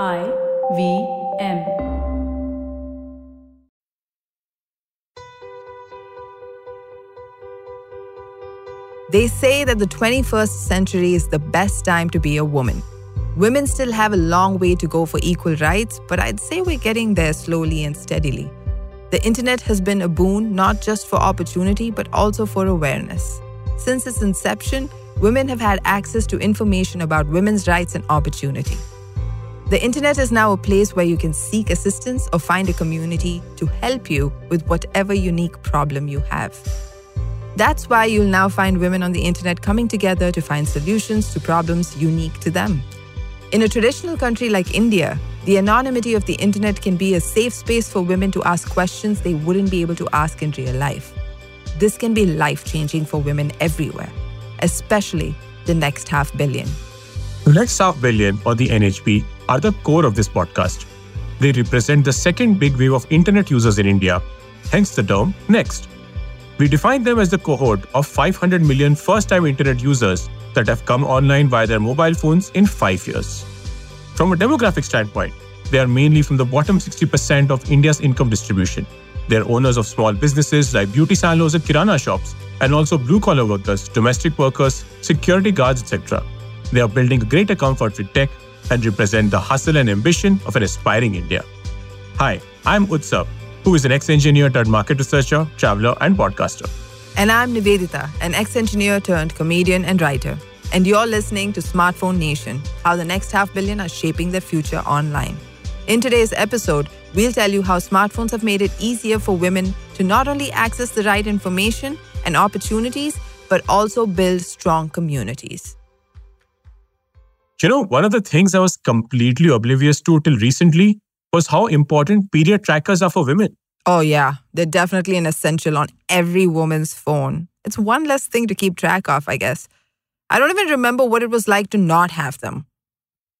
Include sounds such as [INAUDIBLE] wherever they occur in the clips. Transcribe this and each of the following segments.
I V M. They say that the 21st century is the best time to be a woman. Women still have a long way to go for equal rights, but I'd say we're getting there slowly and steadily. The internet has been a boon not just for opportunity, but also for awareness. Since its inception, women have had access to information about women's rights and opportunity. The internet is now a place where you can seek assistance or find a community to help you with whatever unique problem you have. That's why you'll now find women on the internet coming together to find solutions to problems unique to them. In a traditional country like India, the anonymity of the internet can be a safe space for women to ask questions they wouldn't be able to ask in real life. This can be life changing for women everywhere, especially the next half billion. The next half billion, or the NHB, are the core of this podcast. They represent the second big wave of internet users in India, hence the term next. We define them as the cohort of 500 million first time internet users that have come online via their mobile phones in five years. From a demographic standpoint, they are mainly from the bottom 60% of India's income distribution. They're owners of small businesses like beauty salons and kirana shops, and also blue collar workers, domestic workers, security guards, etc. They are building greater comfort with tech represent the hustle and ambition of an aspiring India. Hi, I'm Utsav, who is an ex engineer turned market researcher, traveler, and podcaster. And I'm Nivedita, an ex engineer turned comedian and writer. And you're listening to Smartphone Nation how the next half billion are shaping their future online. In today's episode, we'll tell you how smartphones have made it easier for women to not only access the right information and opportunities, but also build strong communities. You know, one of the things I was completely oblivious to till recently was how important period trackers are for women. Oh, yeah, they're definitely an essential on every woman's phone. It's one less thing to keep track of, I guess. I don't even remember what it was like to not have them.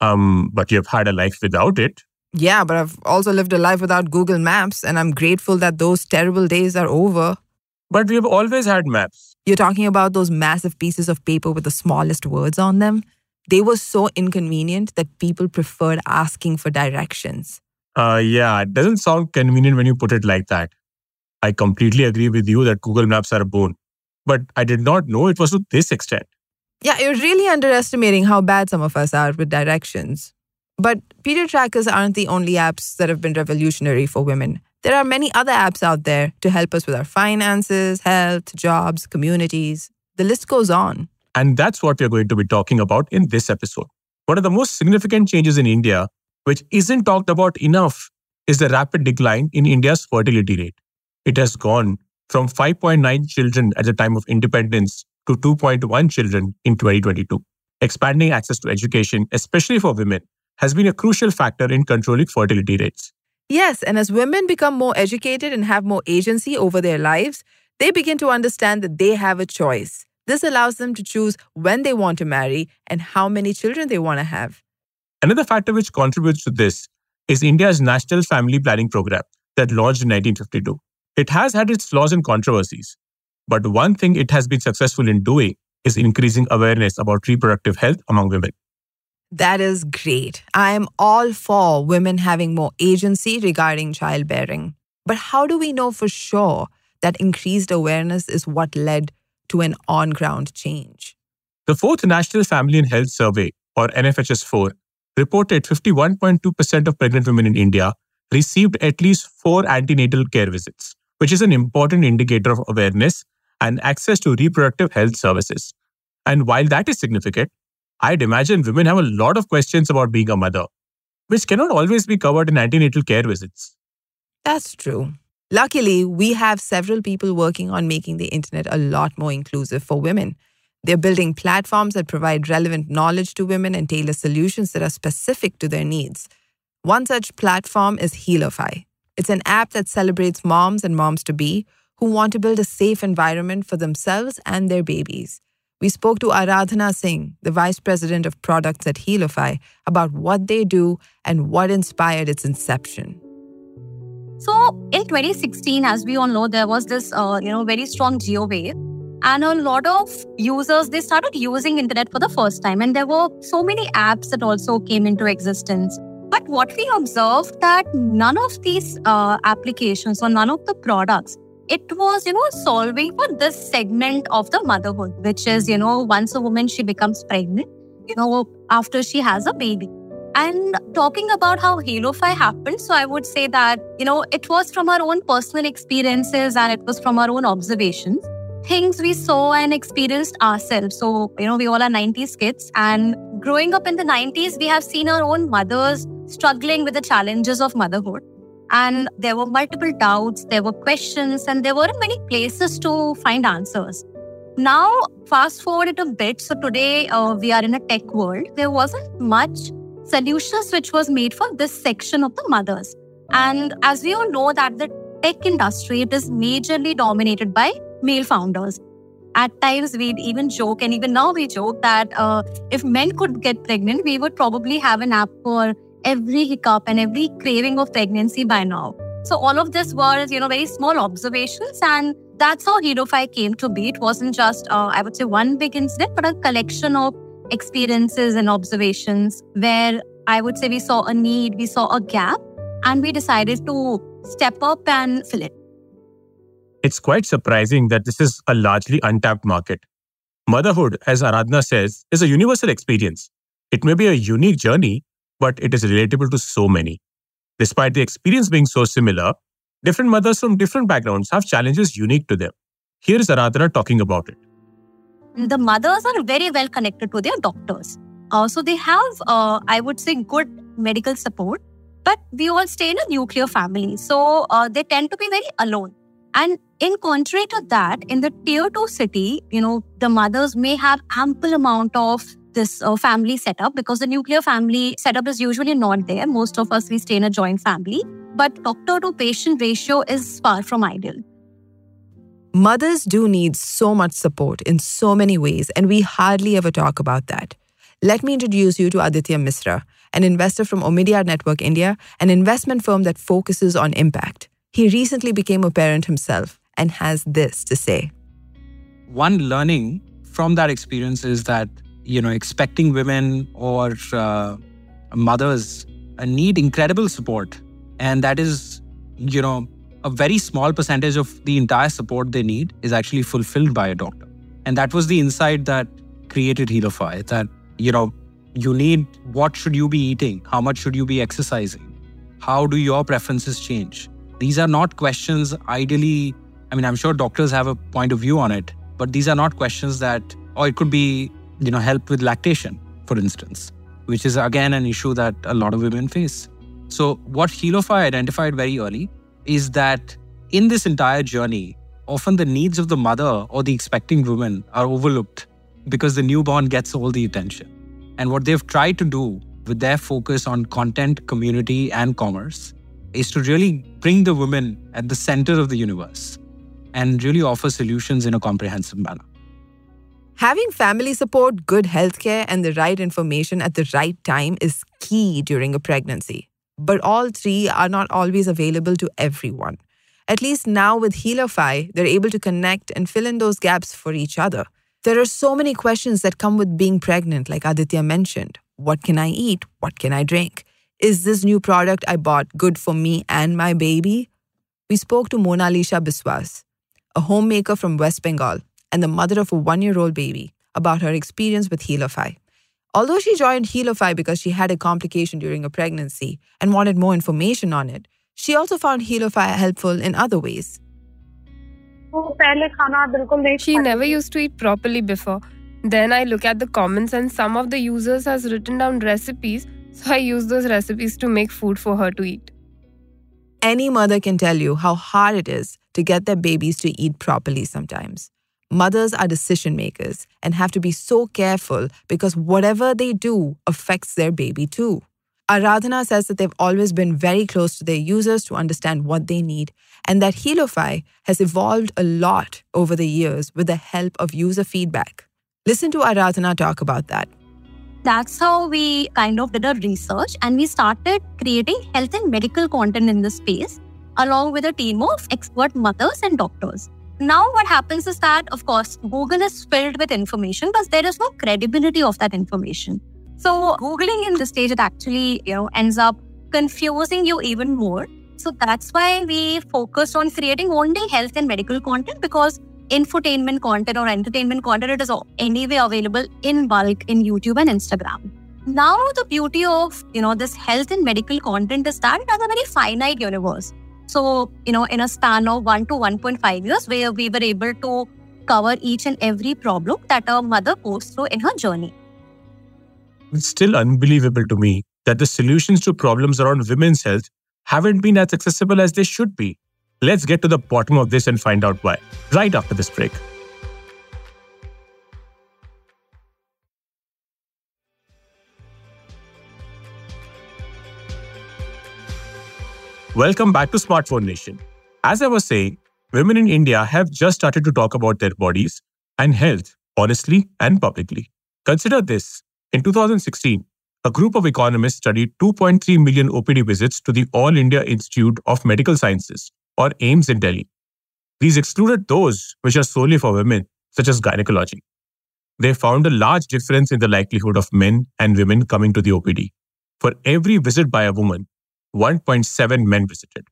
Um, but you've had a life without it. Yeah, but I've also lived a life without Google Maps, and I'm grateful that those terrible days are over. But we've always had maps. You're talking about those massive pieces of paper with the smallest words on them? They were so inconvenient that people preferred asking for directions. Uh, yeah, it doesn't sound convenient when you put it like that. I completely agree with you that Google Maps are a boon, but I did not know it was to this extent. Yeah, you're really underestimating how bad some of us are with directions. But period trackers aren't the only apps that have been revolutionary for women. There are many other apps out there to help us with our finances, health, jobs, communities. The list goes on. And that's what we're going to be talking about in this episode. One of the most significant changes in India which isn't talked about enough, is the rapid decline in India's fertility rate. It has gone from 5.9 children at the time of independence to 2.1 children in 2022. Expanding access to education, especially for women, has been a crucial factor in controlling fertility rates. Yes, and as women become more educated and have more agency over their lives, they begin to understand that they have a choice. This allows them to choose when they want to marry and how many children they want to have. Another factor which contributes to this is India's National Family Planning Program that launched in 1952. It has had its flaws and controversies, but one thing it has been successful in doing is increasing awareness about reproductive health among women. That is great. I am all for women having more agency regarding childbearing. But how do we know for sure that increased awareness is what led to an on ground change? The fourth National Family and Health Survey, or NFHS 4, reported 51.2% of pregnant women in India received at least four antenatal care visits, which is an important indicator of awareness and access to reproductive health services. And while that is significant, I'd imagine women have a lot of questions about being a mother, which cannot always be covered in antenatal care visits. That's true. Luckily, we have several people working on making the internet a lot more inclusive for women. They're building platforms that provide relevant knowledge to women and tailor solutions that are specific to their needs. One such platform is Healofy. It's an app that celebrates moms and moms to be who want to build a safe environment for themselves and their babies. We spoke to Aradhana Singh, the vice president of products at Healofy, about what they do and what inspired its inception. So in 2016, as we all know, there was this uh, you know very strong Jio wave. And a lot of users they started using internet for the first time. And there were so many apps that also came into existence. But what we observed that none of these uh, applications or none of the products, it was, you know, solving for this segment of the motherhood, which is, you know, once a woman she becomes pregnant, you know, after she has a baby. And talking about how Healofy happened, so I would say that, you know, it was from our own personal experiences and it was from our own observations things we saw and experienced ourselves. So, you know, we all are 90s kids. And growing up in the 90s, we have seen our own mothers struggling with the challenges of motherhood. And there were multiple doubts, there were questions, and there weren't many places to find answers. Now, fast forward it a bit. So, today uh, we are in a tech world. There wasn't much solutions which was made for this section of the mothers. And as we all know that the tech industry, it is majorly dominated by male founders. At times, we'd even joke, and even now we joke that uh, if men could get pregnant, we would probably have an app for every hiccup and every craving of pregnancy by now. So all of this was, you know, very small observations, and that's how Healofy came to be. It wasn't just, uh, I would say, one big incident, but a collection of experiences and observations where I would say we saw a need, we saw a gap, and we decided to step up and fill it. It's quite surprising that this is a largely untapped market. Motherhood, as Aradhana says, is a universal experience. It may be a unique journey, but it is relatable to so many. Despite the experience being so similar, different mothers from different backgrounds have challenges unique to them. Here is Aradhana talking about it. The mothers are very well connected to their doctors. Uh, so they have, uh, I would say, good medical support, but we all stay in a nuclear family. So uh, they tend to be very alone. And in contrary to that, in the tier two city, you know, the mothers may have ample amount of this uh, family setup because the nuclear family setup is usually not there. Most of us, we stay in a joint family, but doctor to patient ratio is far from ideal. Mothers do need so much support in so many ways, and we hardly ever talk about that. Let me introduce you to Aditya Misra, an investor from Omidyar Network India, an investment firm that focuses on impact. He recently became a parent himself and has this to say. One learning from that experience is that, you know, expecting women or uh, mothers need incredible support. And that is, you know, a very small percentage of the entire support they need is actually fulfilled by a doctor. And that was the insight that created Healofy that, you know, you need what should you be eating? How much should you be exercising? How do your preferences change? These are not questions ideally, I mean, I'm sure doctors have a point of view on it, but these are not questions that, or it could be, you know, help with lactation, for instance, which is again an issue that a lot of women face. So, what Healofy identified very early is that in this entire journey, often the needs of the mother or the expecting woman are overlooked because the newborn gets all the attention. And what they've tried to do with their focus on content, community, and commerce is to really bring the women at the center of the universe and really offer solutions in a comprehensive manner. Having family support, good healthcare, and the right information at the right time is key during a pregnancy. But all three are not always available to everyone. At least now with Healofy, they're able to connect and fill in those gaps for each other. There are so many questions that come with being pregnant, like Aditya mentioned. What can I eat? What can I drink? Is this new product I bought good for me and my baby? We spoke to Monalisha Biswas, a homemaker from West Bengal and the mother of a one year old baby, about her experience with Healofy. Although she joined Healofy because she had a complication during a pregnancy and wanted more information on it, she also found Healofy helpful in other ways. She never used to eat properly before. Then I look at the comments and some of the users has written down recipes so I use those recipes to make food for her to eat. Any mother can tell you how hard it is to get their babies to eat properly sometimes. Mothers are decision makers and have to be so careful because whatever they do affects their baby too. Aradhana says that they've always been very close to their users to understand what they need, and that Healofy has evolved a lot over the years with the help of user feedback. Listen to Aradhana talk about that that's how we kind of did our research and we started creating health and medical content in this space along with a team of expert mothers and doctors. Now, what happens is that, of course, Google is filled with information, but there is no credibility of that information. So, Googling in this stage, it actually, you know, ends up confusing you even more. So that's why we focused on creating only health and medical content because infotainment content or entertainment content it is anyway available in bulk in YouTube and Instagram. Now the beauty of you know this health and medical content is that it has a very finite universe. So you know in a span of one to 1.5 years, where we were able to cover each and every problem that a mother goes through in her journey. It's still unbelievable to me that the solutions to problems around women's health haven't been as accessible as they should be. Let's get to the bottom of this and find out why, right after this break. Welcome back to Smartphone Nation. As I was saying, women in India have just started to talk about their bodies and health honestly and publicly. Consider this in 2016, a group of economists studied 2.3 million OPD visits to the All India Institute of Medical Sciences, or AIIMS in Delhi. These excluded those which are solely for women, such as gynecology. They found a large difference in the likelihood of men and women coming to the OPD. For every visit by a woman, 1.7 men visited.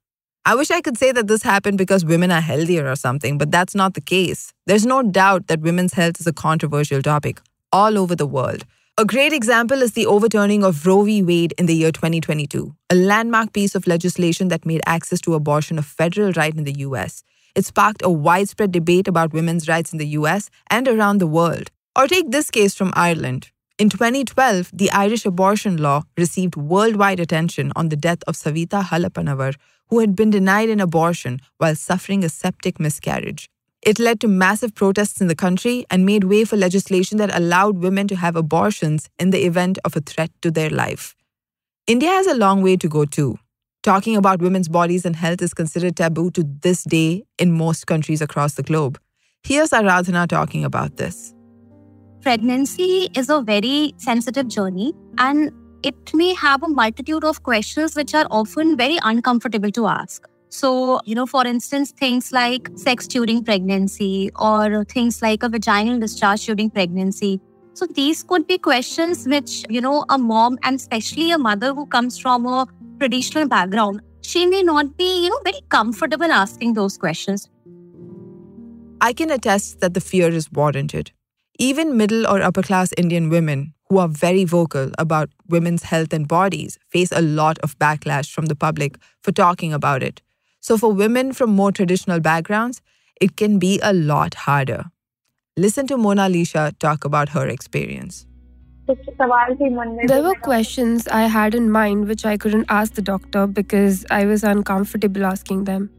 I wish I could say that this happened because women are healthier or something, but that's not the case. There's no doubt that women's health is a controversial topic all over the world. A great example is the overturning of Roe v. Wade in the year 2022, a landmark piece of legislation that made access to abortion a federal right in the US. It sparked a widespread debate about women's rights in the US and around the world. Or take this case from Ireland. In 2012, the Irish abortion law received worldwide attention on the death of Savita Halappanavar, who had been denied an abortion while suffering a septic miscarriage. It led to massive protests in the country and made way for legislation that allowed women to have abortions in the event of a threat to their life. India has a long way to go too. Talking about women's bodies and health is considered taboo to this day in most countries across the globe. Here's Aradhana talking about this. Pregnancy is a very sensitive journey and it may have a multitude of questions which are often very uncomfortable to ask. So, you know, for instance, things like sex during pregnancy or things like a vaginal discharge during pregnancy. So, these could be questions which, you know, a mom and especially a mother who comes from a traditional background, she may not be, you know, very comfortable asking those questions. I can attest that the fear is warranted. Even middle or upper class Indian women who are very vocal about women's health and bodies face a lot of backlash from the public for talking about it. So, for women from more traditional backgrounds, it can be a lot harder. Listen to Monalisha talk about her experience. There were questions I had in mind which I couldn't ask the doctor because I was uncomfortable asking them.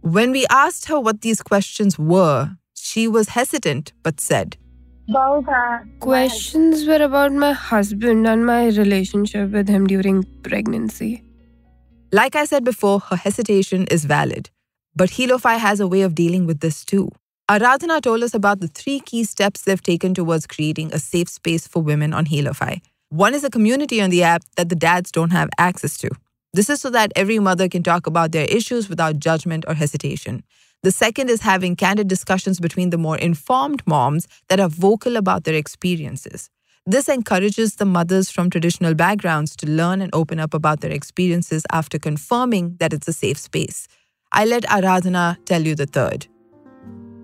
When we asked her what these questions were, she was hesitant but said, Questions were about my husband and my relationship with him during pregnancy. Like I said before, her hesitation is valid. But Healofy has a way of dealing with this too. Aradhana told us about the three key steps they've taken towards creating a safe space for women on Healofy. One is a community on the app that the dads don't have access to. This is so that every mother can talk about their issues without judgment or hesitation. The second is having candid discussions between the more informed moms that are vocal about their experiences. This encourages the mothers from traditional backgrounds to learn and open up about their experiences after confirming that it's a safe space. I let Aradhana tell you the third.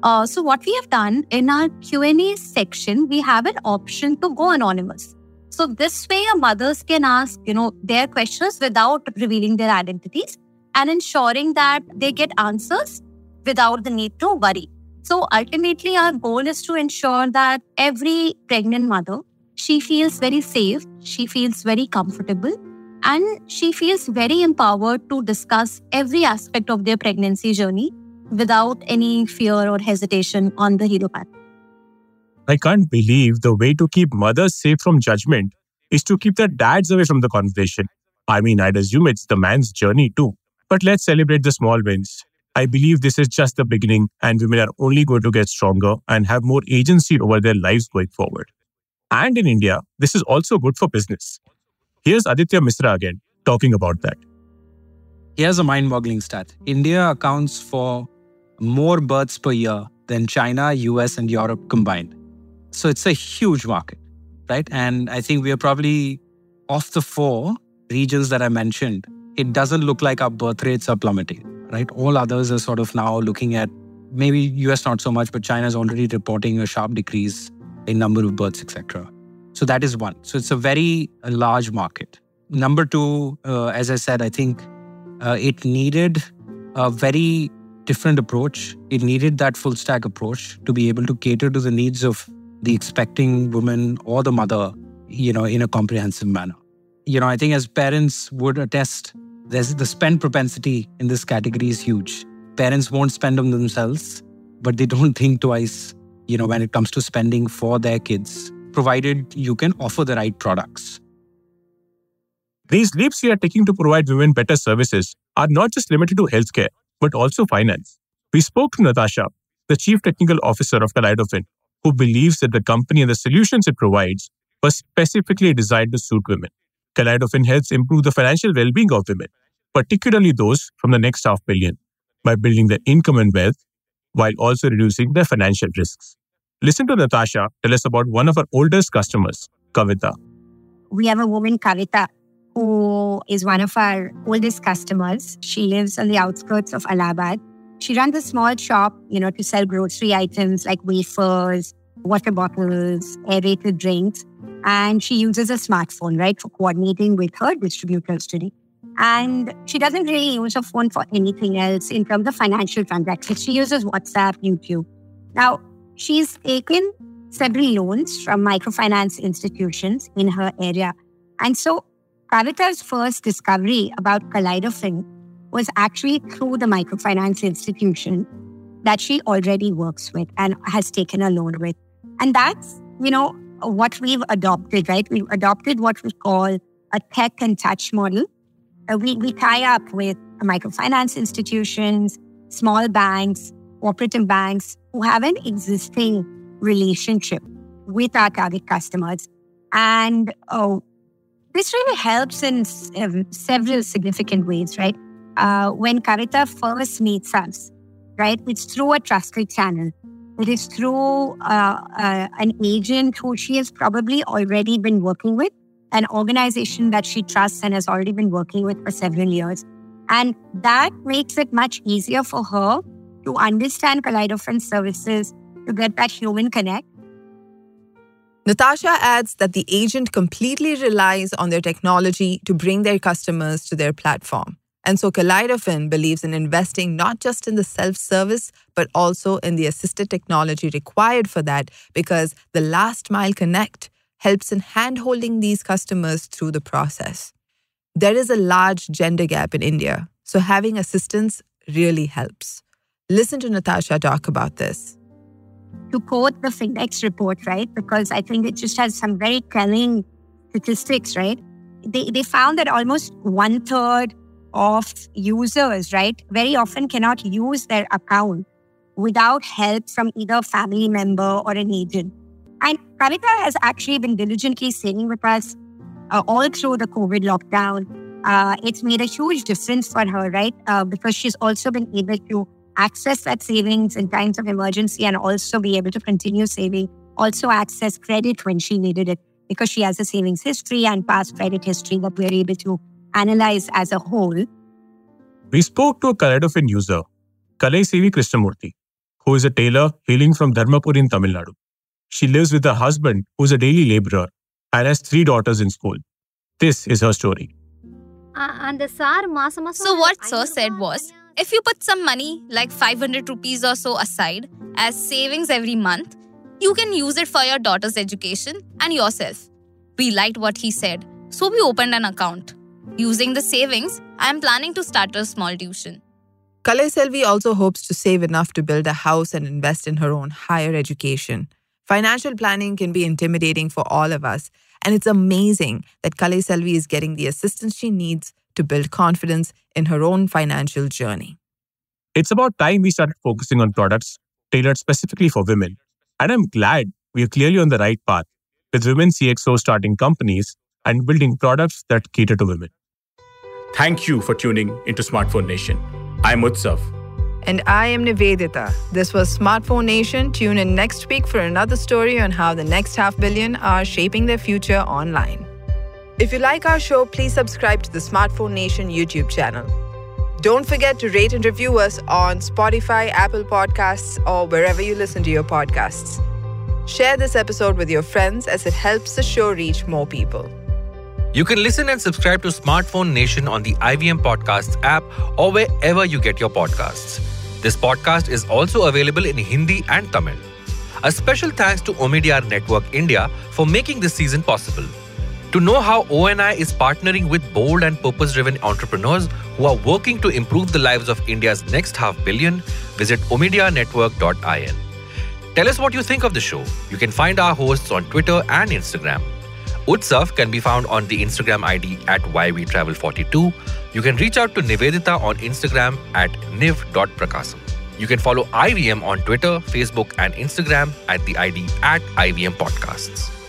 Uh, so what we have done in our Q&A section, we have an option to go anonymous. So this way, our mothers can ask, you know, their questions without revealing their identities and ensuring that they get answers without the need to worry. So ultimately, our goal is to ensure that every pregnant mother she feels very safe, she feels very comfortable, and she feels very empowered to discuss every aspect of their pregnancy journey without any fear or hesitation on the hero path. I can't believe the way to keep mothers safe from judgment is to keep their dads away from the conversation. I mean, I'd assume it's the man's journey too. But let's celebrate the small wins. I believe this is just the beginning, and women are only going to get stronger and have more agency over their lives going forward. And in India, this is also good for business. Here's Aditya Misra again talking about that. Here's a mind boggling stat India accounts for more births per year than China, US, and Europe combined. So it's a huge market, right? And I think we are probably off the four regions that I mentioned, it doesn't look like our birth rates are plummeting, right? All others are sort of now looking at maybe US not so much, but China is already reporting a sharp decrease in number of births, etc. So that is one. So it's a very a large market. Number two, uh, as I said, I think uh, it needed a very different approach. It needed that full stack approach to be able to cater to the needs of the expecting woman or the mother, you know, in a comprehensive manner. You know, I think as parents would attest, there's the spend propensity in this category is huge. Parents won't spend on themselves, but they don't [LAUGHS] think twice, you know, when it comes to spending for their kids, provided you can offer the right products. These leaps we are taking to provide women better services are not just limited to healthcare, but also finance. We spoke to Natasha, the Chief Technical Officer of Kaleidofin, who believes that the company and the solutions it provides were specifically designed to suit women. Kaleidofin helps improve the financial well being of women, particularly those from the next half billion, by building their income and wealth while also reducing their financial risks. Listen to Natasha tell us about one of our oldest customers, Kavita. We have a woman, Kavita, who is one of our oldest customers. She lives on the outskirts of Allahabad. She runs a small shop, you know, to sell grocery items like wafers, water bottles, aerated drinks. And she uses a smartphone, right, for coordinating with her distributors today. And she doesn't really use her phone for anything else in terms of financial transactions. She uses WhatsApp, YouTube. Now, she's taken several loans from microfinance institutions in her area. And so Kavita's first discovery about Kaleidofin was actually through the microfinance institution that she already works with and has taken a loan with. And that's, you know, what we've adopted, right? We've adopted what we call a tech and touch model. Uh, we, we tie up with microfinance institutions, small banks, cooperative banks who have an existing relationship with our target customers. And oh, this really helps in several significant ways, right? Uh, when Kavita first meets us, right, it's through a trusted channel. It is through uh, uh, an agent who she has probably already been working with, an organization that she trusts and has already been working with for several years. And that makes it much easier for her to understand Kaleidofin services, to get that human connect. Natasha adds that the agent completely relies on their technology to bring their customers to their platform. And so Kaleidofin believes in investing not just in the self service, but also in the assisted technology required for that, because the last mile connect helps in hand holding these customers through the process. There is a large gender gap in India, so having assistance really helps. Listen to Natasha talk about this. To quote the Findex report, right? Because I think it just has some very telling statistics, right? They, they found that almost one third of users, right, very often cannot use their account without help from either a family member or an agent. And Kavita has actually been diligently saving with us uh, all through the COVID lockdown. Uh, it's made a huge difference for her, right? Uh, because she's also been able to access that savings in times of emergency and also be able to continue saving, also access credit when she needed it because she has a savings history and past credit history that we're able to analyze as a whole. We spoke to a Kaleidofin user, Kalai Selvi Krishnamurthy, who is a tailor hailing from Dharmapuri in Tamil Nadu. She lives with her husband, who is a daily laborer, and has three daughters in school. This is her story. So, what Sir said was if you put some money, like 500 rupees or so, aside as savings every month, you can use it for your daughter's education and yourself. We liked what he said, so we opened an account. Using the savings, I am planning to start a small tuition. Kalai Selvi also hopes to save enough to build a house and invest in her own higher education. Financial planning can be intimidating for all of us, and it's amazing that Kalai Selvi is getting the assistance she needs to build confidence in her own financial journey. It's about time we started focusing on products tailored specifically for women. And I'm glad we are clearly on the right path with women CXO starting companies and building products that cater to women. Thank you for tuning into Smartphone Nation. I'm Utsav. And I am Nivedita. This was Smartphone Nation. Tune in next week for another story on how the next half billion are shaping their future online. If you like our show, please subscribe to the Smartphone Nation YouTube channel. Don't forget to rate and review us on Spotify, Apple Podcasts, or wherever you listen to your podcasts. Share this episode with your friends as it helps the show reach more people. You can listen and subscribe to Smartphone Nation on the IVM Podcasts app or wherever you get your podcasts. This podcast is also available in Hindi and Tamil. A special thanks to Omidyar Network India for making this season possible. To know how ONI is partnering with bold and purpose driven entrepreneurs who are working to improve the lives of India's next half billion, visit omidyarnetwork.in. Tell us what you think of the show. You can find our hosts on Twitter and Instagram. Utsav can be found on the Instagram ID at YWTravel42. You can reach out to Nivedita on Instagram at niv.prakasam. You can follow IVM on Twitter, Facebook, and Instagram at the ID at IVM Podcasts.